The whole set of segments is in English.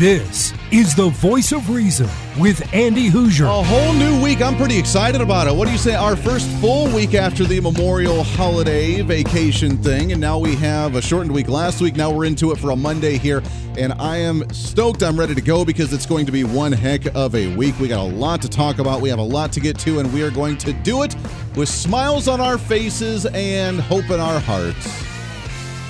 This is the voice of reason with Andy Hooser. A whole new week. I'm pretty excited about it. What do you say? Our first full week after the Memorial holiday vacation thing. And now we have a shortened week last week. Now we're into it for a Monday here. And I am stoked. I'm ready to go because it's going to be one heck of a week. We got a lot to talk about. We have a lot to get to. And we are going to do it with smiles on our faces and hope in our hearts.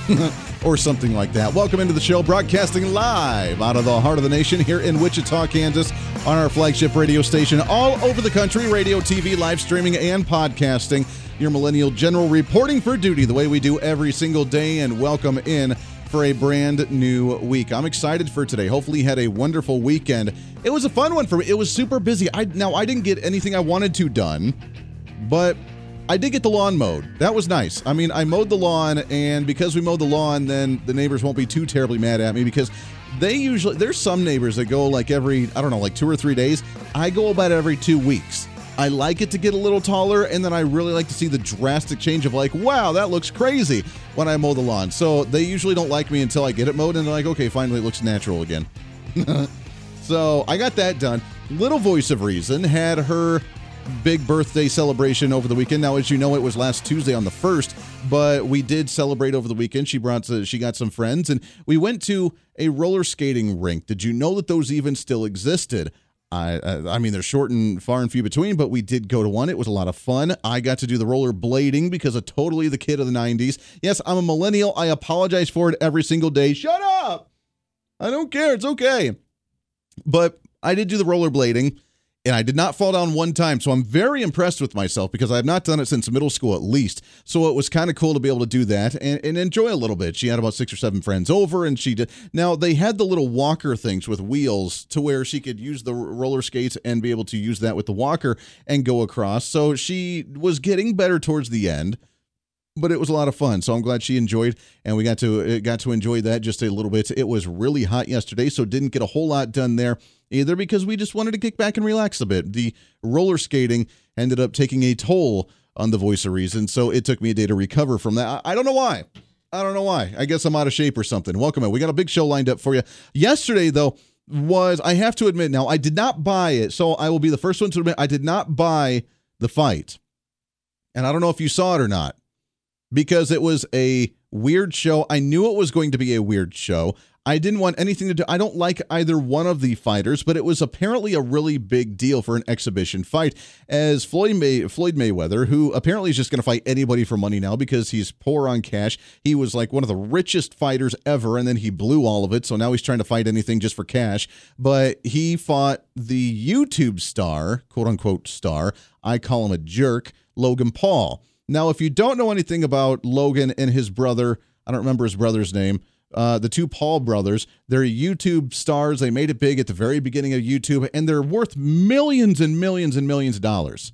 or something like that. Welcome into the show, broadcasting live out of the heart of the nation here in Wichita, Kansas, on our flagship radio station all over the country radio, TV, live streaming, and podcasting. Your Millennial General reporting for duty the way we do every single day, and welcome in for a brand new week. I'm excited for today. Hopefully, you had a wonderful weekend. It was a fun one for me. It was super busy. I now I didn't get anything I wanted to done, but I did get the lawn mowed. That was nice. I mean, I mowed the lawn, and because we mowed the lawn, then the neighbors won't be too terribly mad at me because they usually, there's some neighbors that go like every, I don't know, like two or three days. I go about every two weeks. I like it to get a little taller, and then I really like to see the drastic change of like, wow, that looks crazy when I mow the lawn. So they usually don't like me until I get it mowed, and they're like, okay, finally it looks natural again. so I got that done. Little voice of reason had her big birthday celebration over the weekend. Now, as you know, it was last Tuesday on the first, but we did celebrate over the weekend. She brought uh, she got some friends, and we went to a roller skating rink. Did you know that those even still existed? I, I mean, they're short and far and few between, but we did go to one. It was a lot of fun. I got to do the roller blading because of totally the kid of the 90s. Yes, I'm a millennial. I apologize for it every single day. Shut up! I don't care. It's okay. But I did do the roller blading and I did not fall down one time. So I'm very impressed with myself because I have not done it since middle school at least. So it was kind of cool to be able to do that and, and, enjoy a little bit. She had about six or seven friends over and she did. Now they had the little walker things with wheels to where she could use the roller skates and be able to use that with the walker and go across. So she was getting better towards the end but it was a lot of fun. So I'm glad she enjoyed, and we got to uh, got to enjoy that just a little bit. It was really hot yesterday, so didn't get a whole lot done there either because we just wanted to kick back and relax a bit. The roller skating ended up taking a toll on the voice of reason, so it took me a day to recover from that. I, I don't know why. I don't know why. I guess I'm out of shape or something. Welcome in. We got a big show lined up for you. Yesterday, though, was I have to admit now I did not buy it, so I will be the first one to admit I did not buy the fight, and I don't know if you saw it or not because it was a weird show. I knew it was going to be a weird show. I didn't want anything to do. I don't like either one of the fighters, but it was apparently a really big deal for an exhibition fight. As Floyd May Floyd Mayweather, who apparently is just going to fight anybody for money now because he's poor on cash. He was like one of the richest fighters ever, and then he blew all of it. So now he's trying to fight anything just for cash. But he fought the YouTube star, quote unquote star. I call him a jerk, Logan Paul. Now, if you don't know anything about Logan and his brother, I don't remember his brother's name uh, the two Paul brothers. They're YouTube stars. They made it big at the very beginning of YouTube, and they're worth millions and millions and millions of dollars.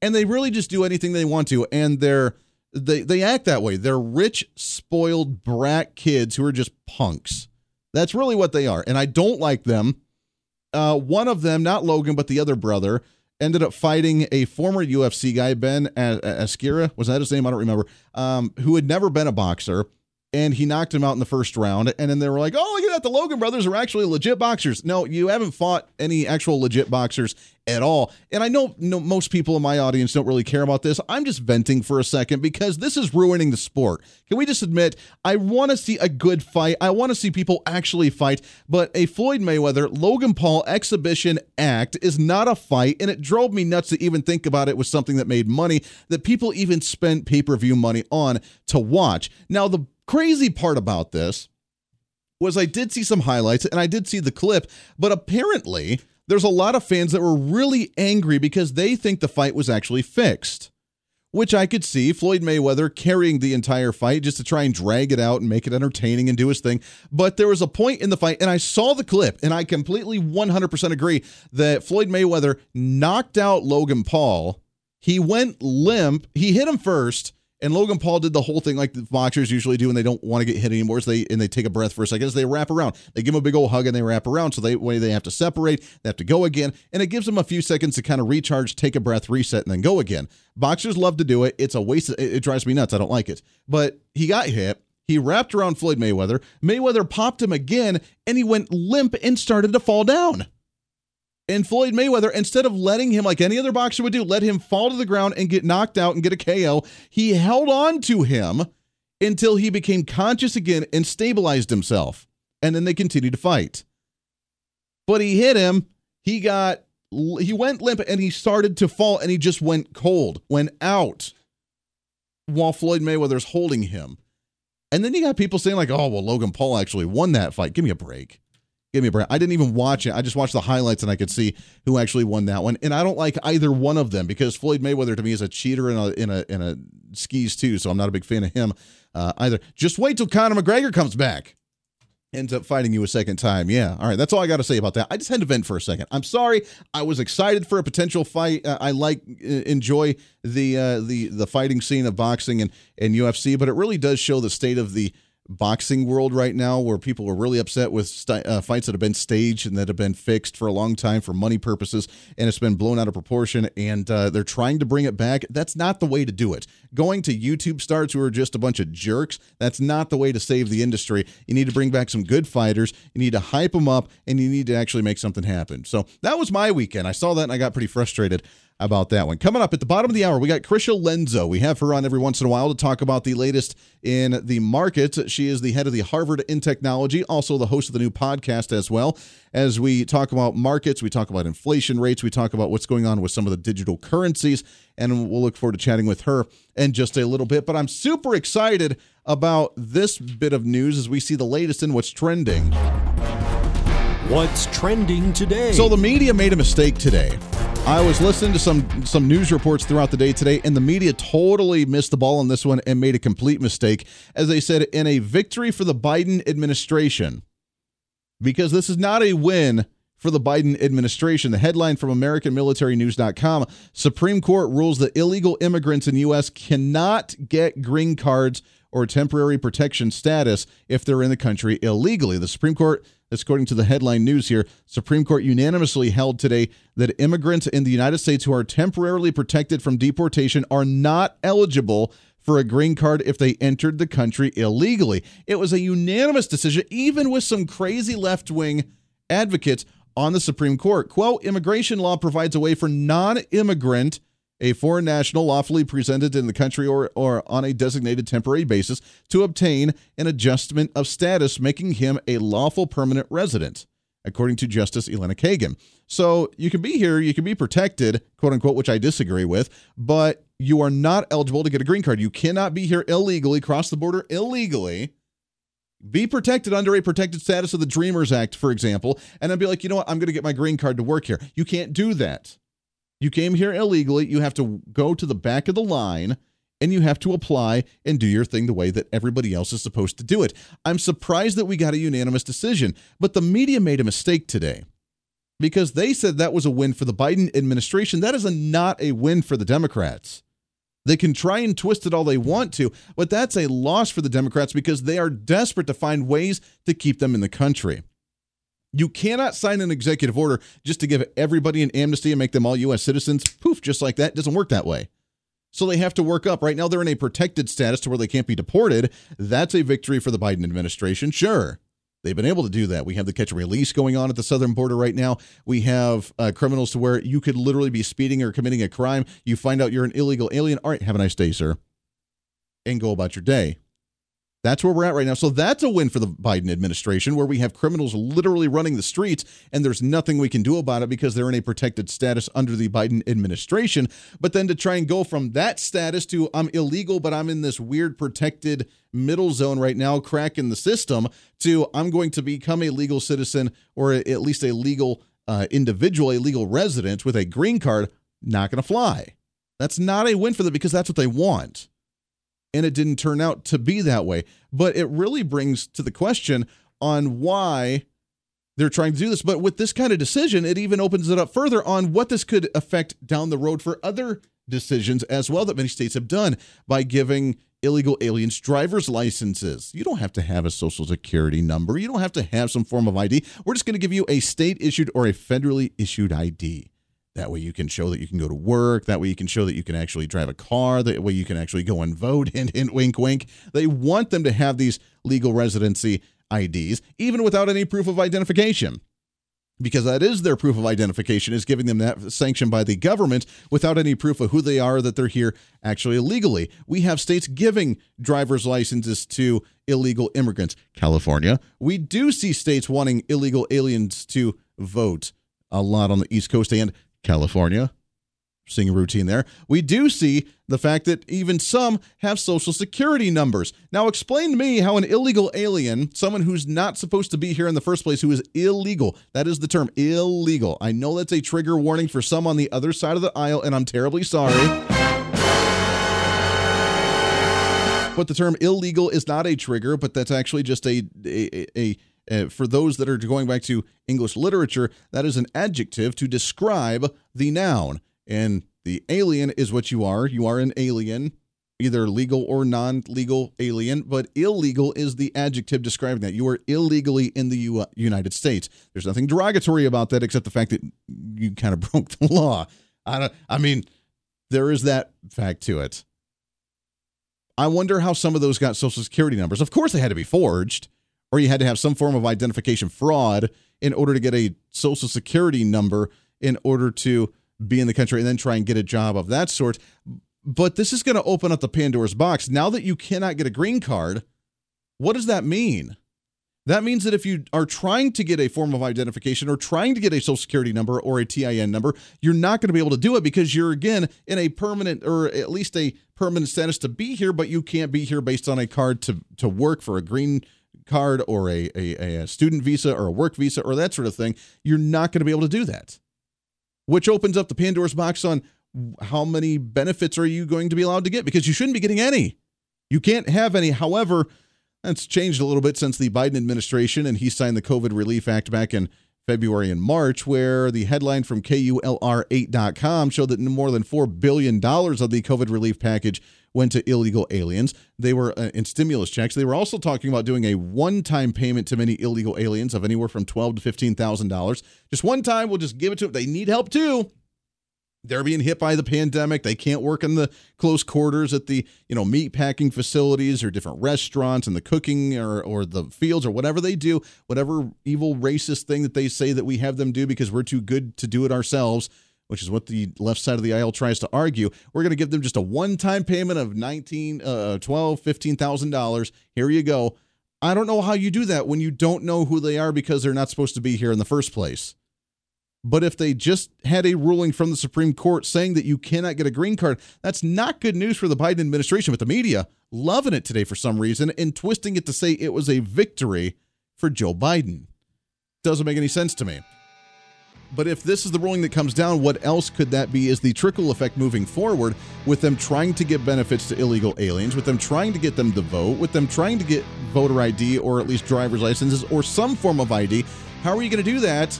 And they really just do anything they want to, and they're they they act that way. They're rich, spoiled brat kids who are just punks. That's really what they are, and I don't like them. Uh, one of them, not Logan, but the other brother, ended up fighting a former UFC guy, Ben Askren. Was that his name? I don't remember. Um, who had never been a boxer and he knocked him out in the first round. And then they were like, oh, look at that. The Logan brothers are actually legit boxers. No, you haven't fought any actual legit boxers at all. And I know no, most people in my audience don't really care about this. I'm just venting for a second because this is ruining the sport. Can we just admit, I want to see a good fight. I want to see people actually fight. But a Floyd Mayweather, Logan Paul exhibition act is not a fight. And it drove me nuts to even think about it was something that made money, that people even spent pay per view money on to watch. Now, the crazy part about this was I did see some highlights and I did see the clip, but apparently there's a lot of fans that were really angry because they think the fight was actually fixed. Which I could see Floyd Mayweather carrying the entire fight just to try and drag it out and make it entertaining and do his thing. But there was a point in the fight, and I saw the clip, and I completely 100% agree that Floyd Mayweather knocked out Logan Paul. He went limp. He hit him first, And Logan Paul did the whole thing like the boxers usually do when they don't want to get hit anymore. So they and they take a breath for a second as they wrap around. They give him a big old hug and they wrap around. So they way they have to separate, they have to go again, and it gives them a few seconds to kind of recharge, take a breath, reset, and then go again. Boxers love to do it. It's a waste. Of, it, it drives me nuts. I don't like it. But he got hit. He wrapped around Floyd Mayweather. Mayweather popped him again, and he went limp and started to fall down. And Floyd Mayweather, instead of letting him, like any other boxer would do, let him fall to the ground and get knocked out and get a KO, he held on to him until he became conscious again and stabilized himself. And then they continued to fight. But he hit him. He got, he went limp and he started to fall and he just went cold, went out while Floyd Mayweather's holding him. And then you got people saying, like, oh, well, Logan Paul actually won that fight. Give me a break. Give me a break. I didn't even watch it. I just watched the highlights and I could see who actually won that one. And I don't like either one of them because Floyd Mayweather to me is a cheater in a in a in a skis too. So I'm not a big fan of him uh, either. Just wait till Conor McGregor comes back. Ends up fighting you a second time. Yeah. All right. That's all I got to say about that. I just had to vent for a second. I'm sorry. I was excited for a potential fight. Uh, I like uh, enjoy the uh, the the fighting scene of boxing and and UFC, but it really does show the state of the boxing world right now where people are really upset with st- uh, fights that have been staged and that have been fixed for a long time for money purposes and it's been blown out of proportion and uh, they're trying to bring it back. That's not the way to do it. Going to youtube stars who are just a bunch of jerks that's not the way to save the industry. You need to bring back some good fighters you need to hype them up and you need to actually make something happen. So that was my weekend. I saw that and i got pretty frustrated about that one. Coming up at the bottom of the hour, we got Krysia Lenzo. We have her on every once in a while to talk about the latest in the market. She is the head of the Harvard in Technology, also the host of the new podcast as well. As we talk about markets, we talk about inflation rates, we talk about what's going on with some of the digital currencies, and we'll look forward to chatting with her in just a little bit. But I'm super excited about this bit of news as we see the latest in what's trending. What's trending today? So the media made a mistake today. I was listening to some some news reports throughout the day today, and the media totally missed the ball on this one and made a complete mistake, as they said, in a victory for the Biden administration. Because this is not a win for the Biden administration. The headline from AmericanMilitaryNews.com Supreme Court rules that illegal immigrants in U.S. cannot get green cards or temporary protection status if they're in the country illegally. The Supreme Court according to the headline news here, Supreme Court unanimously held today that immigrants in the United States who are temporarily protected from deportation are not eligible for a green card if they entered the country illegally. It was a unanimous decision, even with some crazy left wing advocates on the Supreme Court. Quote Immigration law provides a way for non immigrant a foreign national lawfully presented in the country or, or on a designated temporary basis to obtain an adjustment of status, making him a lawful permanent resident, according to Justice Elena Kagan. So you can be here, you can be protected, quote unquote, which I disagree with, but you are not eligible to get a green card. You cannot be here illegally, cross the border illegally be protected under a protected status of the Dreamers Act, for example, and then be like, you know what, I'm going to get my green card to work here. You can't do that. You came here illegally. You have to go to the back of the line and you have to apply and do your thing the way that everybody else is supposed to do it. I'm surprised that we got a unanimous decision, but the media made a mistake today because they said that was a win for the Biden administration. That is a, not a win for the Democrats. They can try and twist it all they want to, but that's a loss for the Democrats because they are desperate to find ways to keep them in the country. You cannot sign an executive order just to give everybody an amnesty and make them all U.S. citizens. Poof, just like that. It doesn't work that way. So they have to work up. Right now, they're in a protected status to where they can't be deported. That's a victory for the Biden administration. Sure. They've been able to do that. We have the catch and release going on at the southern border right now. We have uh, criminals to where you could literally be speeding or committing a crime. You find out you're an illegal alien. All right, have a nice day, sir. And go about your day. That's where we're at right now. So that's a win for the Biden administration, where we have criminals literally running the streets, and there's nothing we can do about it because they're in a protected status under the Biden administration. But then to try and go from that status to I'm illegal, but I'm in this weird protected middle zone right now, cracking the system, to I'm going to become a legal citizen or at least a legal uh, individual, a legal resident with a green card, not going to fly. That's not a win for them because that's what they want and it didn't turn out to be that way. But it really brings to the question on why they're trying to do this. But with this kind of decision, it even opens it up further on what this could affect down the road for other decisions as well that many states have done by giving illegal aliens driver's licenses. You don't have to have a social security number. You don't have to have some form of ID. We're just going to give you a state issued or a federally issued ID. That way you can show that you can go to work. That way you can show that you can actually drive a car. That way you can actually go and vote. Hint, hint, wink, wink. They want them to have these legal residency IDs, even without any proof of identification because that is their proof of identification is giving them that sanction by the government without any proof of who they are that they're here actually illegally we have states giving driver's licenses to illegal immigrants california we do see states wanting illegal aliens to vote a lot on the east coast and california seeing a routine there. We do see the fact that even some have social security numbers. Now, explain to me how an illegal alien, someone who's not supposed to be here in the first place, who is illegal, that is the term illegal. I know that's a trigger warning for some on the other side of the aisle, and I'm terribly sorry. But the term illegal is not a trigger, but that's actually just a, a, a, a Uh, for those that are going back to English literature, that is an adjective to describe the noun. And the alien is what you are. You are an alien, either legal or non legal alien, but illegal is the adjective describing that. You are illegally in the U- uh, United States. There's nothing derogatory about that except the fact that you kind of broke the law. I, don't, I mean, there is that fact to it. I wonder how some of those got social security numbers. Of course, they had to be forged, or you had to have some form of identification fraud in order to get a social security number in order to be in the country and then try and get a job of that sort. But this is going to open up the Pandora's box. Now that you cannot get a green card, what does that mean? That means that if you are trying to get a form of identification or trying to get a social security number or a TIN number, you're not going to be able to do it because you're again in a permanent or at least a permanent status to be here, but you can't be here based on a card to to work for a green card or a, a, a student visa or a work visa or that sort of thing. You're not going to be able to do that which opens up the Pandora's box on how many benefits are you going to be allowed to get because you shouldn't be getting any. You can't have any. However, that's changed a little bit since the Biden administration and he signed the COVID Relief Act back in February and March, where the headline from KULR8.com showed that more than $4 billion of the COVID relief package went to illegal aliens. They were uh, in stimulus checks. They were also talking about doing a one-time payment to many illegal aliens of anywhere from twelve to fifteen thousand dollars. Just one time, we'll just give it to them. They need help too. They're being hit by the pandemic. They can't work in the close quarters at the you know meat packing facilities or different restaurants and the cooking or or the fields or whatever they do, whatever evil racist thing that they say that we have them do because we're too good to do it ourselves which is what the left side of the aisle tries to argue. We're going to give them just a one-time payment of 19, uh, 12, 15,000 dollars. Here you go. I don't know how you do that when you don't know who they are because they're not supposed to be here in the first place. But if they just had a ruling from the Supreme Court saying that you cannot get a green card, that's not good news for the Biden administration. But the media loving it today for some reason and twisting it to say it was a victory for Joe Biden. Doesn't make any sense to me. But if this is the ruling that comes down, what else could that be? Is the trickle effect moving forward with them trying to give benefits to illegal aliens, with them trying to get them to vote, with them trying to get voter ID or at least driver's licenses or some form of ID? How are you going to do that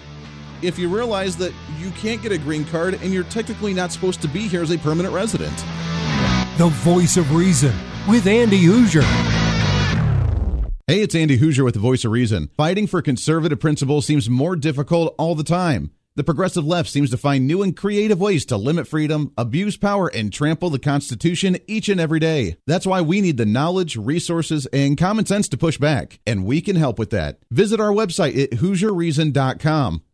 if you realize that you can't get a green card and you're technically not supposed to be here as a permanent resident? The voice of reason with Andy Hooser. Hey, it's Andy Hooser with the voice of reason. Fighting for conservative principles seems more difficult all the time. The progressive left seems to find new and creative ways to limit freedom, abuse power, and trample the Constitution each and every day. That's why we need the knowledge, resources, and common sense to push back, and we can help with that. Visit our website at HooserReason.com.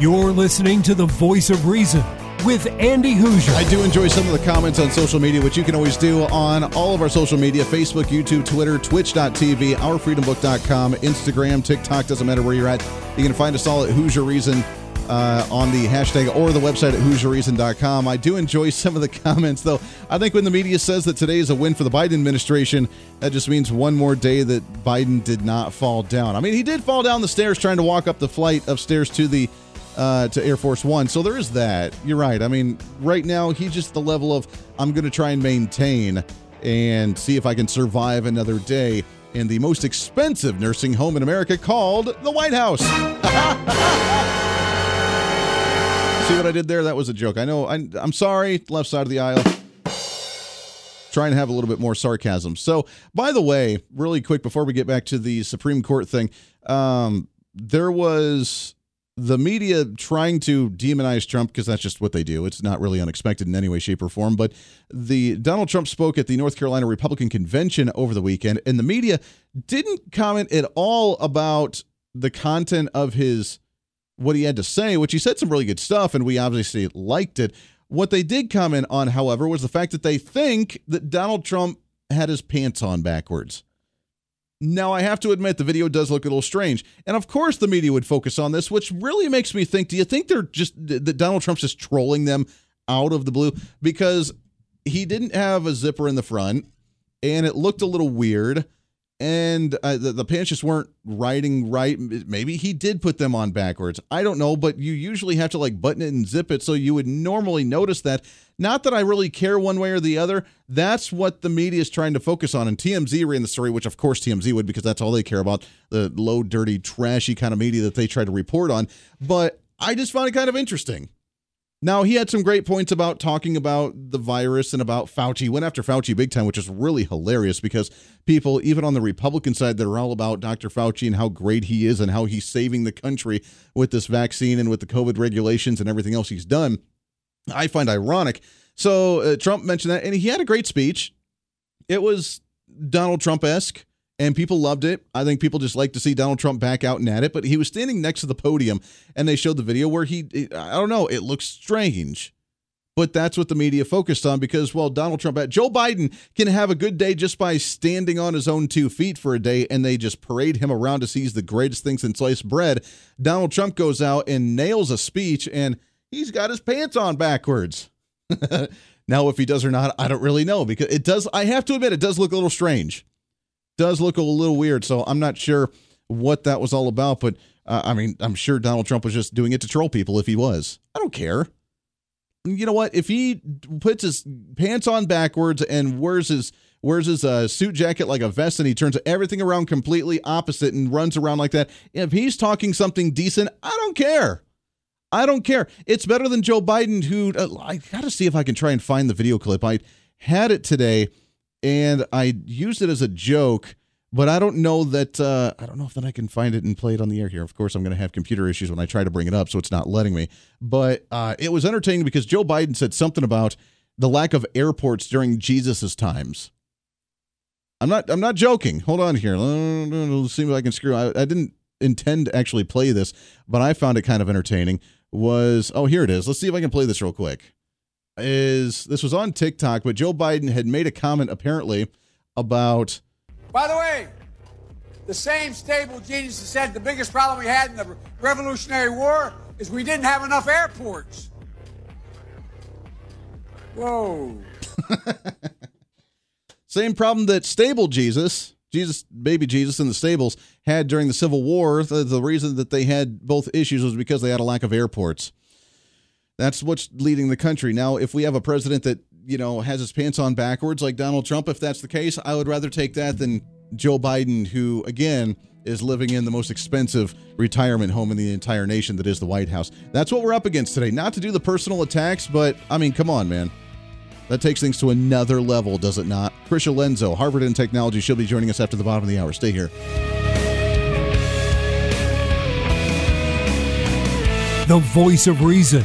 You're listening to the voice of reason with Andy Hooser. I do enjoy some of the comments on social media, which you can always do on all of our social media Facebook, YouTube, Twitter, Twitch.tv, OurFreedomBook.com, Instagram, TikTok, doesn't matter where you're at. You can find us all at Hooser Reason uh, on the hashtag or the website at HooserReason.com. I do enjoy some of the comments, though. I think when the media says that today is a win for the Biden administration, that just means one more day that Biden did not fall down. I mean, he did fall down the stairs trying to walk up the flight upstairs to the uh, to Air Force One. So there is that. You're right. I mean, right now he's just the level of I'm going to try and maintain and see if I can survive another day in the most expensive nursing home in America called the White House. see what I did there? That was a joke. I know. I, I'm sorry. Left side of the aisle. Trying to have a little bit more sarcasm. So, by the way, really quick before we get back to the Supreme Court thing, um, there was the media trying to demonize Trump because that's just what they do. It's not really unexpected in any way, shape, or form. But the Donald Trump spoke at the North Carolina Republican convention over the weekend, and the media didn't comment at all about the content of his what he had to say, which he said some really good stuff, and we obviously liked it. What they did comment on, however, was the fact that they think that Donald Trump had his pants on backwards. Now, I have to admit, the video does look a little strange. And of course, the media would focus on this, which really makes me think do you think they're just, that Donald Trump's just trolling them out of the blue? Because he didn't have a zipper in the front and it looked a little weird. And uh, the, the pants just weren't riding right. Maybe he did put them on backwards. I don't know, but you usually have to like button it and zip it. So you would normally notice that. Not that I really care one way or the other. That's what the media is trying to focus on. And TMZ ran the story, which of course TMZ would because that's all they care about the low, dirty, trashy kind of media that they try to report on. But I just found it kind of interesting. Now, he had some great points about talking about the virus and about Fauci. Went after Fauci big time, which is really hilarious because people, even on the Republican side, that are all about Dr. Fauci and how great he is and how he's saving the country with this vaccine and with the COVID regulations and everything else he's done, I find ironic. So uh, Trump mentioned that, and he had a great speech. It was Donald Trump esque and people loved it. I think people just like to see Donald Trump back out and at it. But he was standing next to the podium, and they showed the video where he, I don't know, it looks strange. But that's what the media focused on because, well, Donald Trump, uh, Joe Biden can have a good day just by standing on his own two feet for a day, and they just parade him around as he's the greatest thing since sliced bread. Donald Trump goes out and nails a speech, and he's got his pants on backwards. now, if he does or not, I don't really know because it does, I have to admit, it does look a little strange does look a little weird. So I'm not sure what that was all about. But uh, I mean, I'm sure Donald Trump was just doing it to troll people if he was. I don't care. You know what? If he puts his pants on backwards and wears his wears his uh, suit jacket like a vest and he turns everything around completely opposite and runs around like that, if he's talking something decent, I don't care. I don't care. It's better than Joe Biden, who uh, I got to see if I can try and find the video clip. I had it today and I used it as a joke, but I don't know that uh, I don't know if that I can find it and play it on the air here. Of course, I'm going to have computer issues when I try to bring it up, so it's not letting me. But uh, it was entertaining because Joe Biden said something about the lack of airports during Jesus's times. I'm not. I'm not joking. Hold on here. Let's see if I can screw. I, I didn't intend to actually play this, but I found it kind of entertaining. Was oh here it is. Let's see if I can play this real quick. Is this was on TikTok, but Joe Biden had made a comment apparently about. By the way, the same stable genius that said the biggest problem we had in the Revolutionary War is we didn't have enough airports. Whoa. Same problem that stable Jesus, Jesus, baby Jesus in the stables, had during the Civil War. The, the reason that they had both issues was because they had a lack of airports. That's what's leading the country. Now, if we have a president that, you know, has his pants on backwards like Donald Trump, if that's the case, I would rather take that than Joe Biden, who, again, is living in the most expensive retirement home in the entire nation that is the White House. That's what we're up against today. Not to do the personal attacks, but I mean, come on, man. That takes things to another level, does it not? Krysia Lenzo, Harvard and Technology, she'll be joining us after the bottom of the hour. Stay here. The voice of reason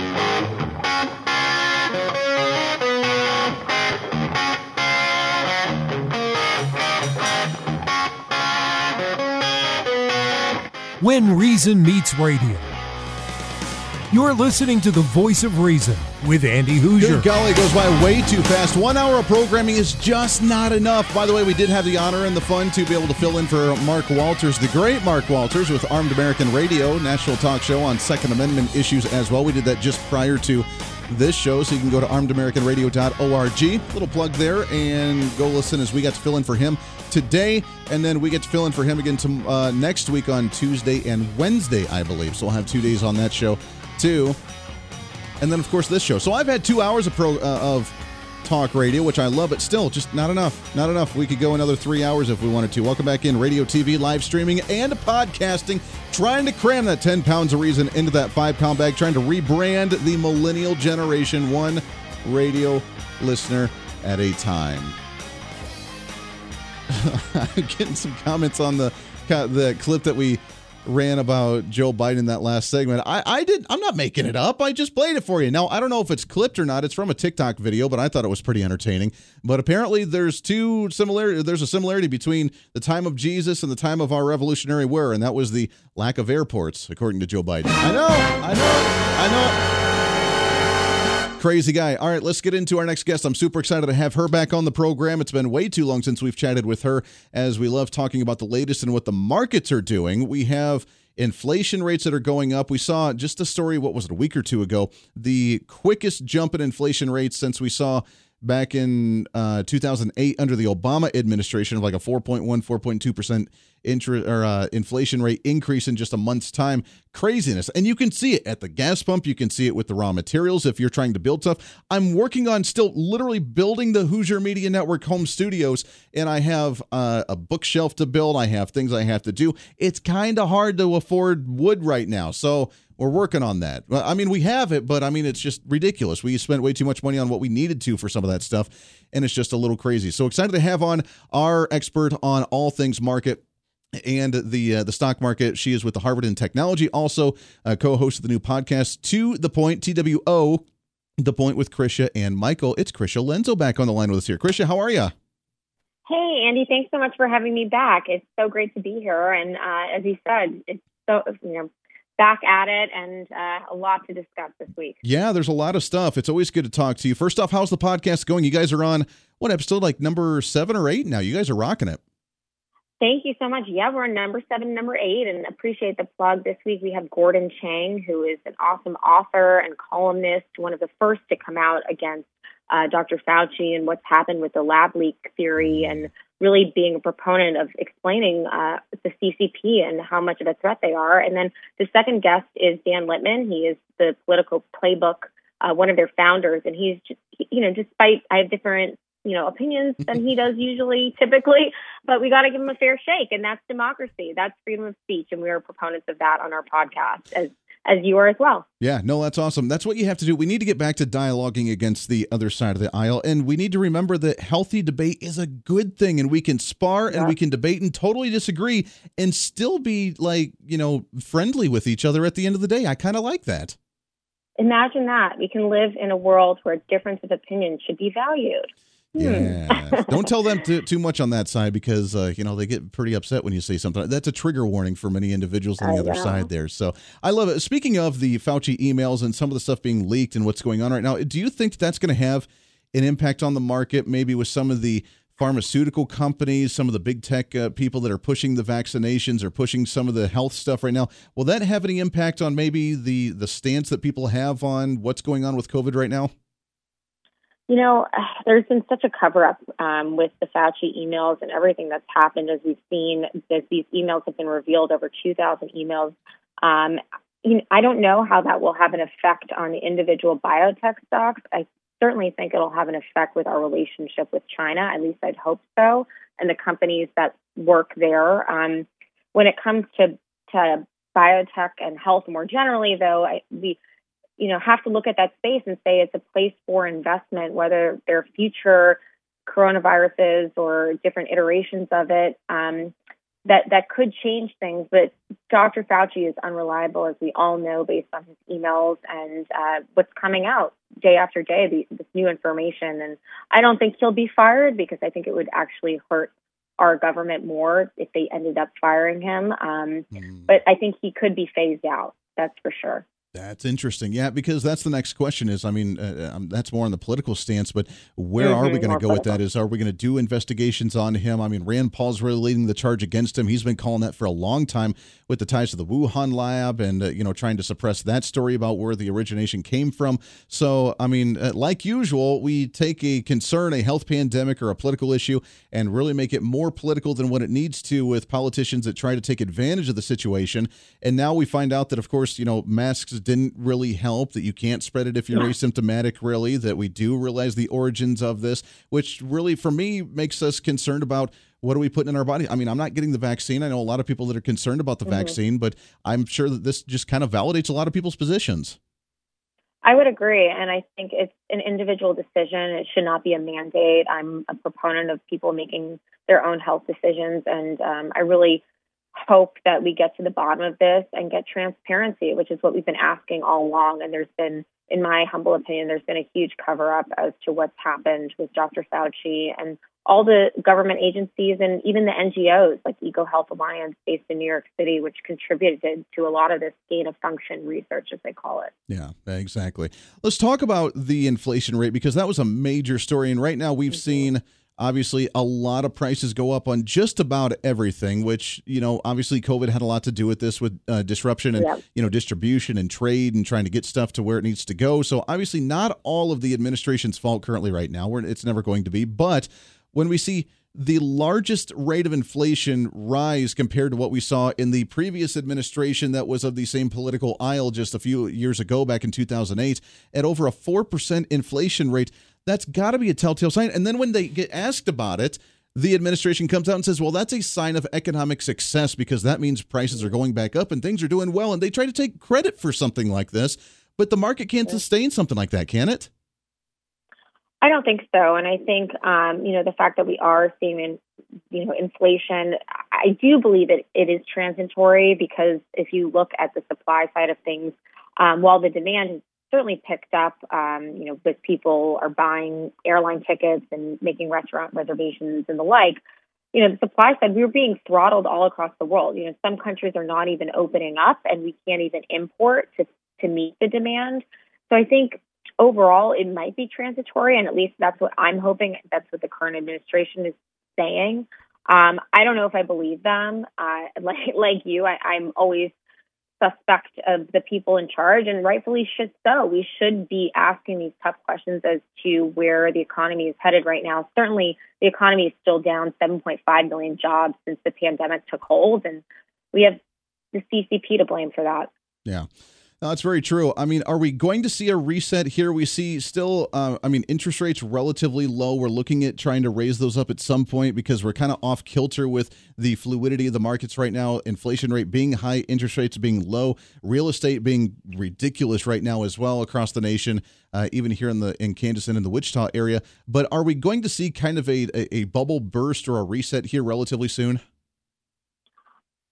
When Reason Meets Radio. You're listening to the voice of reason with Andy Hooser. Good golly, goes by way too fast. One hour of programming is just not enough. By the way, we did have the honor and the fun to be able to fill in for Mark Walters, the great Mark Walters, with Armed American Radio, national talk show on Second Amendment issues as well. We did that just prior to this show, so you can go to armedamericanradio.org. Little plug there and go listen as we got to fill in for him today, and then we get to fill in for him again to, uh, next week on Tuesday and Wednesday, I believe. So we'll have two days on that show too, and then of course this show. So I've had two hours of pro uh, of talk radio, which I love, but still just not enough. Not enough. We could go another three hours if we wanted to. Welcome back in radio, TV, live streaming, and podcasting. Trying to cram that 10 pounds of reason into that five pound bag, trying to rebrand the millennial generation one radio listener at a time. I'm getting some comments on the the clip that we ran about Joe Biden that last segment. I, I did I'm not making it up. I just played it for you. Now I don't know if it's clipped or not. It's from a TikTok video, but I thought it was pretty entertaining. But apparently there's two similarity there's a similarity between the time of Jesus and the time of our Revolutionary War, and that was the lack of airports, according to Joe Biden. I know, I know, I know. Crazy guy. All right, let's get into our next guest. I'm super excited to have her back on the program. It's been way too long since we've chatted with her, as we love talking about the latest and what the markets are doing. We have inflation rates that are going up. We saw just a story, what was it, a week or two ago, the quickest jump in inflation rates since we saw back in uh, 2008 under the Obama administration of like a 4.1, 4.2% interest or uh, inflation rate increase in just a month's time. Craziness. And you can see it at the gas pump. You can see it with the raw materials if you're trying to build stuff. I'm working on still literally building the Hooser Media Network home studios, and I have uh, a bookshelf to build. I have things I have to do. It's kind of hard to afford wood right now. So we're working on that. I mean, we have it, but I mean, it's just ridiculous. We spent way too much money on what we needed to for some of that stuff, and it's just a little crazy. So excited to have on our expert on all things market and the uh, the stock market. She is with the Harvard and Technology, also uh, co-host of the new podcast To the Point, TWO, The Point with Krysia and Michael. It's Krysia Lenzo back on the line with us here. Krysia, how are you? Hey, Andy, thanks so much for having me back. It's so great to be here. And uh, as you said, it's so, you know, back at it and uh, a lot to discuss this week. Yeah, there's a lot of stuff. It's always good to talk to you. First off, how's the podcast going? You guys are on what episode, like number seven or eight now? You guys are rocking it. Thank you so much. Yeah, we're on number seven, number eight, and appreciate the plug. This week we have Gordon Chang, who is an awesome author and columnist, one of the first to come out against uh, Dr. Fauci and what's happened with the lab leak theory, and really being a proponent of explaining uh, the CCP and how much of a threat they are. And then the second guest is Dan Lippman. He is the political playbook, uh, one of their founders, and he's just, you know, despite I have different you know opinions than he does usually typically but we got to give him a fair shake and that's democracy that's freedom of speech and we are proponents of that on our podcast as as you are as well. Yeah, no, that's awesome. That's what you have to do. We need to get back to dialoguing against the other side of the aisle. And we need to remember that healthy debate is a good thing. And we can spar yeah. and we can debate and totally disagree and still be like, you know, friendly with each other at the end of the day. I kind of like that. Imagine that. We can live in a world where difference of opinion should be valued. Hmm. Yeah. Don't tell them too, too much on that side because uh, you know they get pretty upset when you say something. That's a trigger warning for many individuals on the I other know. side there. So I love it. Speaking of the Fauci emails and some of the stuff being leaked and what's going on right now, do you think that's going to have an impact on the market? Maybe with some of the pharmaceutical companies, some of the big tech uh, people that are pushing the vaccinations or pushing some of the health stuff right now. Will that have any impact on maybe the the stance that people have on what's going on with COVID right now? You know, there's been such a cover up um, with the Fauci emails and everything that's happened as we've seen that these emails have been revealed over 2,000 emails. Um, you know, I don't know how that will have an effect on the individual biotech stocks. I certainly think it'll have an effect with our relationship with China. At least I'd hope so, and the companies that work there. Um, when it comes to to biotech and health more generally, though, I, we you know, have to look at that space and say it's a place for investment, whether they're future coronaviruses or different iterations of it. Um, that that could change things, but Dr. Fauci is unreliable, as we all know, based on his emails and uh, what's coming out day after day, the, this new information. And I don't think he'll be fired because I think it would actually hurt our government more if they ended up firing him. Um, mm. But I think he could be phased out. That's for sure. That's interesting. Yeah, because that's the next question is I mean, uh, um, that's more on the political stance, but where mm-hmm, are we going to go political. with that? Is are we going to do investigations on him? I mean, Rand Paul's really leading the charge against him. He's been calling that for a long time with the ties to the Wuhan lab and, uh, you know, trying to suppress that story about where the origination came from. So, I mean, uh, like usual, we take a concern, a health pandemic or a political issue, and really make it more political than what it needs to with politicians that try to take advantage of the situation. And now we find out that, of course, you know, masks didn't really help, that you can't spread it if you're yeah. asymptomatic, really, that we do realize the origins of this, which really, for me, makes us concerned about what are we putting in our body? I mean, I'm not getting the vaccine. I know a lot of people that are concerned about the mm-hmm. vaccine, but I'm sure that this just kind of validates a lot of people's positions. I would agree. And I think it's an individual decision. It should not be a mandate. I'm a proponent of people making their own health decisions. And um, I really hope that we get to the bottom of this and get transparency, which is what we've been asking all along. And there's been, in my humble opinion, there's been a huge cover up as to what's happened with Dr. Fauci and all the government agencies and even the NGOs like EcoHealth Alliance based in New York City, which contributed to a lot of this gain of function research, as they call it. Yeah, exactly. Let's talk about the inflation rate because that was a major story. And right now we've mm-hmm. seen obviously a lot of prices go up on just about everything which you know obviously covid had a lot to do with this with uh, disruption and yep. you know distribution and trade and trying to get stuff to where it needs to go. So obviously not all of the administration's fault currently right now. Where it's never going to be. But when we see the largest rate of inflation rise compared to what we saw in the previous administration that was of the same political aisle just a few years ago back in 2008 at over a 4% inflation rate that's got to be a telltale sign. And then when they get asked about it, the administration comes out and says, well, that's a sign of economic success because that means prices are going back up and things are doing well. And they try to take credit for something like this, but the market can't sustain something like that, can it? I don't think so. And I think, um, you know, the fact that we are seeing, in, you know, inflation, I do believe it, it is transitory because if you look at the supply side of things, um, while the demand certainly picked up, um, you know, with people are buying airline tickets and making restaurant reservations and the like. You know, the supply side, we are being throttled all across the world. You know, some countries are not even opening up and we can't even import to, to meet the demand. So I think overall it might be transitory and at least that's what I'm hoping. That's what the current administration is saying. Um, I don't know if I believe them. Uh, like like you, I, I'm always suspect of the people in charge, and rightfully should so. We should be asking these tough questions as to where the economy is headed right now. Certainly, the economy is still down 7.5 million jobs since the pandemic took hold, and we have the CCP to blame for that. Yeah. No, that's very true. I mean, are we going to see a reset here? We see still, uh, I mean, interest rates relatively low. We're looking at trying to raise those up at some point because we're kind of off kilter with the fluidity of the markets right now. Inflation rate being high, interest rates being low, real estate being ridiculous right now as well across the nation, uh, even here in the in Kansas and in the Wichita area. But are we going to see kind of a, a, a bubble burst or a reset here relatively soon?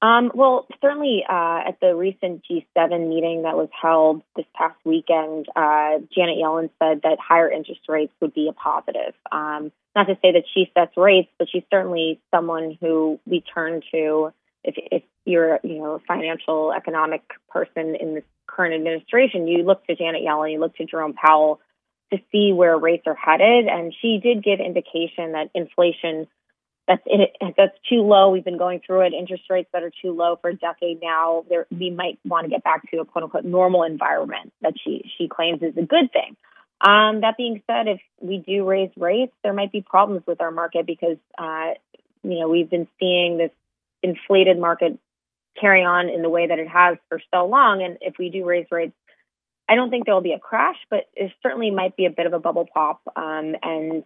Um, well, certainly uh, at the recent G7 meeting that was held this past weekend, uh, Janet Yellen said that higher interest rates would be a positive. Um, not to say that she sets rates, but she's certainly someone who we turn to if, if you're, you know, a financial economic person in this current administration. You look to Janet Yellen, you look to Jerome Powell to see where rates are headed, and she did give indication that inflation that's it, that's too low. We've been going through it. Interest rates that are too low for a decade now. There, we might want to get back to a quote unquote normal environment that she she claims is a good thing. Um, that being said, if we do raise rates, there might be problems with our market because uh, you know we've been seeing this inflated market carry on in the way that it has for so long. And if we do raise rates, I don't think there will be a crash, but it certainly might be a bit of a bubble pop. Um, and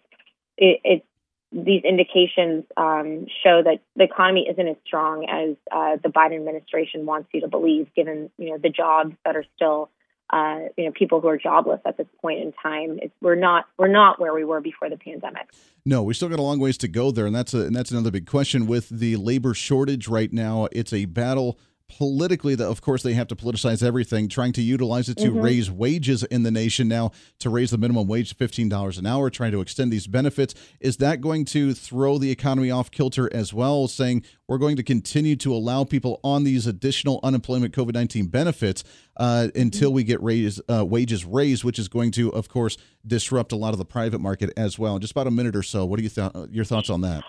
it, it these indications um, show that the economy isn't as strong as uh, the Biden administration wants you to believe, given you know the jobs that are still uh, you know people who are jobless at this point in time. It's, we're not we're not where we were before the pandemic. No, we still got a long ways to go there, and that's a, and that's another big question with the labor shortage right now. It's a battle politically that of course they have to politicize everything trying to utilize it to mm-hmm. raise wages in the nation now to raise the minimum wage to $15 an hour trying to extend these benefits. Is that going to throw the economy off kilter as well saying we're going to continue to allow people on these additional unemployment covid-19 benefits uh, until we get raise, uh, wages raised which is going to of course disrupt a lot of the private market as well? In just about a minute or so what are you th- your thoughts on that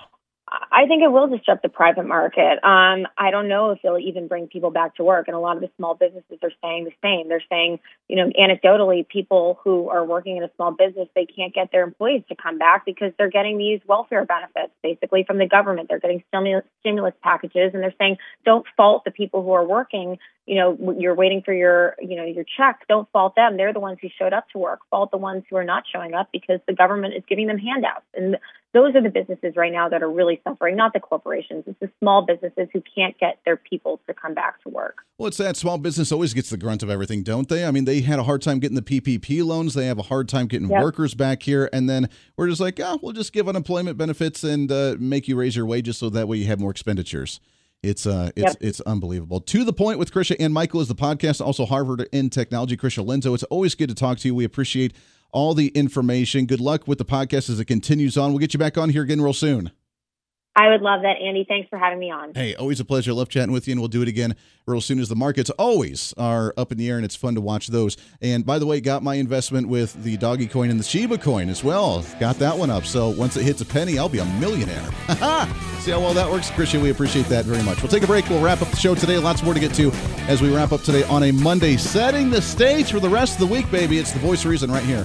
I think it will disrupt the private market. Um, I don't know if it'll even bring people back to work. And a lot of the small businesses are saying the same. They're saying, you know, anecdotally, people who are working in a small business, they can't get their employees to come back because they're getting these welfare benefits basically from the government. They're getting stimulus, stimulus packages and they're saying, don't fault the people who are working. You know, you're waiting for your, you know, your check. Don't fault them. They're the ones who showed up to work. Fault the ones who are not showing up because the government is giving them handouts. And those are the businesses right now that are really suffering, not the corporations. It's the small businesses who can't get their people to come back to work. Well, it's that small business always gets the grunt of everything, don't they? I mean, they had a hard time getting the PPP loans. They have a hard time getting yep. workers back here. And then we're just like, oh, we'll just give unemployment benefits and uh, make you raise your wages so that way you have more expenditures. It's uh, it's yep. it's unbelievable. To the point with Krysia and Michael is the podcast, also Harvard in Technology. Krysia Lenzo, it's always good to talk to you. We appreciate all the information. Good luck with the podcast as it continues on. We'll get you back on here again real soon. I would love that, Andy. Thanks for having me on. Hey, always a pleasure. Love chatting with you, and we'll do it again real soon as the markets always are up in the air, and it's fun to watch those. And by the way, got my investment with the doggy coin and the Shiba coin as well. Got that one up. So once it hits a penny, I'll be a millionaire. See how well that works? Christian, we appreciate that very much. We'll take a break. We'll wrap up the show today. Lots more to get to as we wrap up today on a Monday, setting the stage for the rest of the week, baby. It's the voice of reason right here.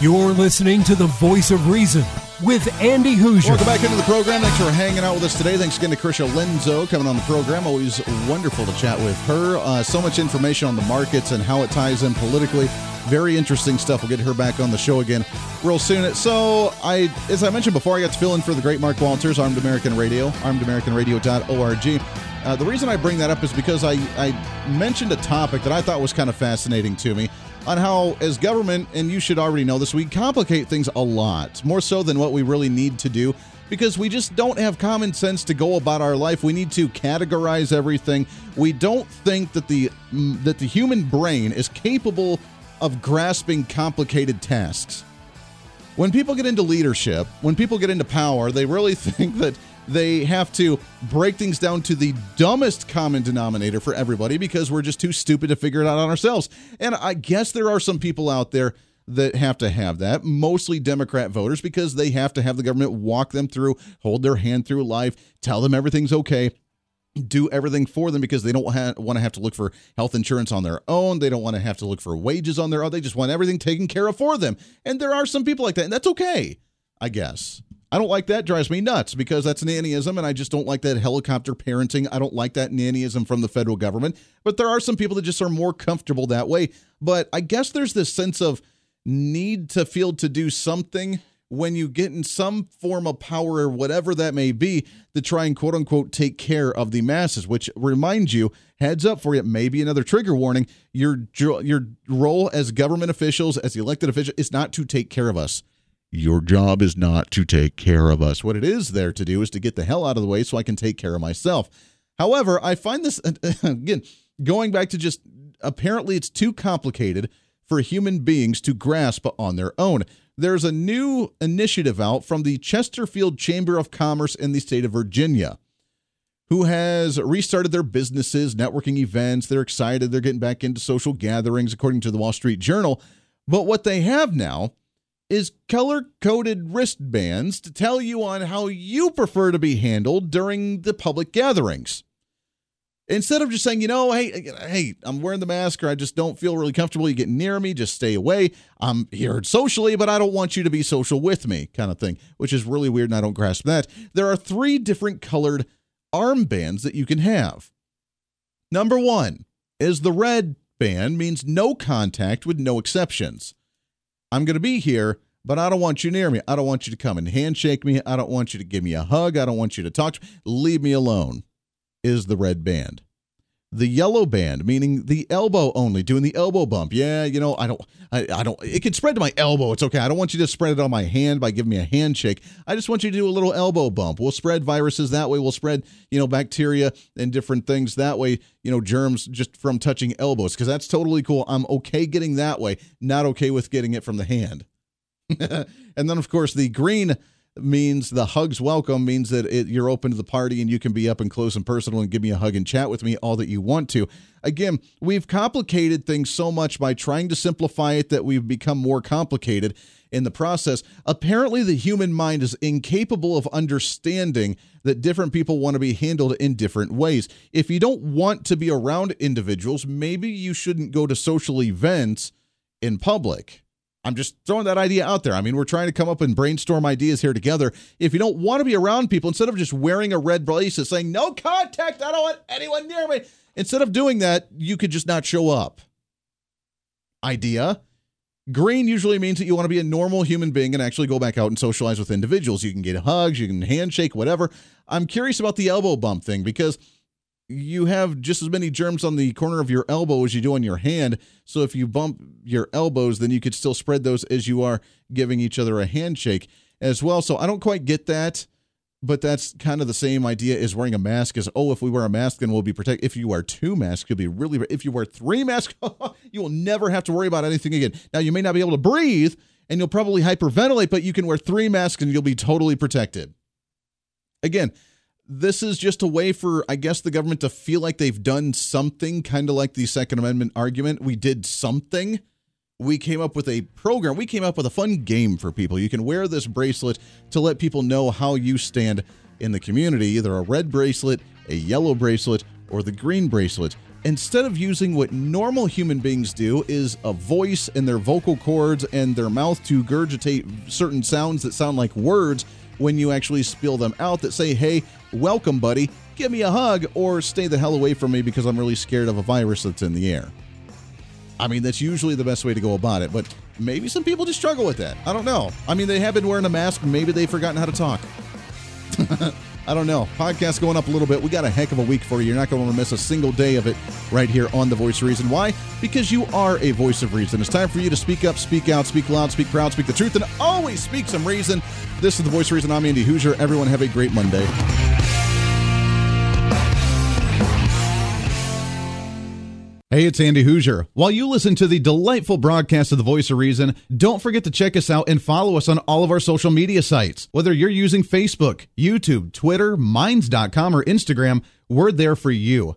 You're listening to the voice of reason with Andy Hooser. Welcome back into the program. Thanks for hanging out with us today. Thanks again to Krysia Lenzo coming on the program. Always wonderful to chat with her. Uh, so much information on the markets and how it ties in politically. Very interesting stuff. We'll get her back on the show again real soon. So, I, as I mentioned before, I got to fill in for the great Mark Walters, Armed American Radio, armedamericanradio.org. Uh, the reason I bring that up is because I, I mentioned a topic that I thought was kind of fascinating to me on how, as government, and you should already know this, we complicate things a lot, more so than what we really need to do, because we just don't have common sense to go about our life. We need to categorize everything. We don't think that the mm, that the human brain is capable of grasping complicated tasks. When people get into leadership, when people get into power, they really think that they have to break things down to the dumbest common denominator for everybody because we're just too stupid to figure it out on ourselves. And I guess there are some people out there that have to have that, mostly Democrat voters, because they have to have the government walk them through, hold their hand through life, tell them everything's okay do everything for them because they don't ha- want to have to look for health insurance on their own. They don't want to have to look for wages on their own. They just want everything taken care of for them. And there are some people like that, and that's okay, I guess. I don't like that. Drives me nuts because that's nannyism, and I just don't like that helicopter parenting. I don't like that nannyism from the federal government. But there are some people that just are more comfortable that way. But I guess there's this sense of need to feel to do something when you get in some form of power or whatever that may be to try and quote unquote take care of the masses which remind you heads up for you maybe another trigger warning your your role as government officials as elected officials is not to take care of us your job is not to take care of us what it is there to do is to get the hell out of the way so i can take care of myself however i find this again going back to just apparently it's too complicated for human beings to grasp on their own there's a new initiative out from the Chesterfield Chamber of Commerce in the state of Virginia, who has restarted their businesses, networking events. They're excited. They're getting back into social gatherings, according to the Wall Street Journal. But what they have now is color coded wristbands to tell you on how you prefer to be handled during the public gatherings instead of just saying, you know, hey, hey, I'm wearing the mask or I just don't feel really comfortable, you get near me, just stay away. I'm here socially, but I don't want you to be social with me, kind of thing, which is really weird and I don't grasp that. There are three different colored armbands that you can have. Number one is the red band, means no contact with no exceptions. I'm going to be here, but I don't want you near me. I don't want you to come and handshake me. I don't want you to give me a hug. I don't want you to talk. To me. Leave me alone is the red band. The yellow band, meaning the elbow only, doing the elbow bump. Yeah, you know, I don't, I, I don't, it can spread to my elbow. It's okay. I don't want you to spread it on my hand by giving me a handshake. I just want you to do a little elbow bump. We'll spread viruses that way. We'll spread, you know, bacteria and different things that way, you know, germs just from touching elbows, because that's totally cool. I'm okay getting that way, not okay with getting it from the hand. and then, of course, the green means the hugs welcome means that it, you're open to the party and you can be up and close and personal and give me a hug and chat with me all that you want to. Again, we've complicated things so much by trying to simplify it that we've become more complicated in the process. Apparently, the human mind is incapable of understanding that different people want to be handled in different ways. If you don't want to be around individuals, maybe you shouldn't go to social events in public. I'm just throwing that idea out there. I mean, we're trying to come up and brainstorm ideas here together. If you don't want to be around people, instead of just wearing a red bracelet saying, no contact, I don't want anyone near me, instead of doing that, you could just not show up. Idea. Green usually means that you want to be a normal human being and actually go back out and socialize with individuals. You can get hugs, you can handshake, whatever. I'm curious about the elbow bump thing because you have just as many germs on the corner of your elbow as you do on your hand. So if you bump your elbows, then you could still spread those as you are giving each other a handshake as well. So I don't quite get that, but that's kind of the same idea as wearing a mask. Is oh, if we wear a mask, then we'll be protected. If you wear two masks, you'll be really. If you wear three masks, you will never have to worry about anything again. Now you may not be able to breathe, and you'll probably hyperventilate, but you can wear three masks and you'll be totally protected. Again this is just a way for, I guess, the government to feel like they've done something, kind of like the Second Amendment argument. We did something. We came up with a program. We came up with a fun game for people. You can wear this bracelet to let people know how you stand in the community either a red bracelet, a yellow bracelet, or the green bracelet. Instead of using what normal human beings do, is a voice and their vocal cords and their mouth to gurgitate certain sounds that sound like words when you actually spill them out that say, hey, welcome, buddy, give me a hug, or stay the hell away from me because I'm really scared of a virus that's in the air. I mean, that's usually the best way to go about it, but maybe some people just struggle with that. I don't know. I mean, they have been wearing a mask. Maybe they've forgotten how to talk. I don't know. Podcast going up a little bit. We got a heck of a week for you. You're not going to miss a single day of it right here on The Voice of Reason. Why? Because you are a voice of reason. It's time for you to speak up, speak out, speak loud, speak proud, speak the truth, and always speak some reason. This is The Voice of Reason. I'm Andy Hooser. Everyone have a great Monday. Hey, it's Andy Hooser. While you listen to the delightful broadcast of The Voice of Reason, don't forget to check us out and follow us on all of our social media sites. Whether you're using Facebook, YouTube, Twitter, Minds.com, or Instagram, we're there for you.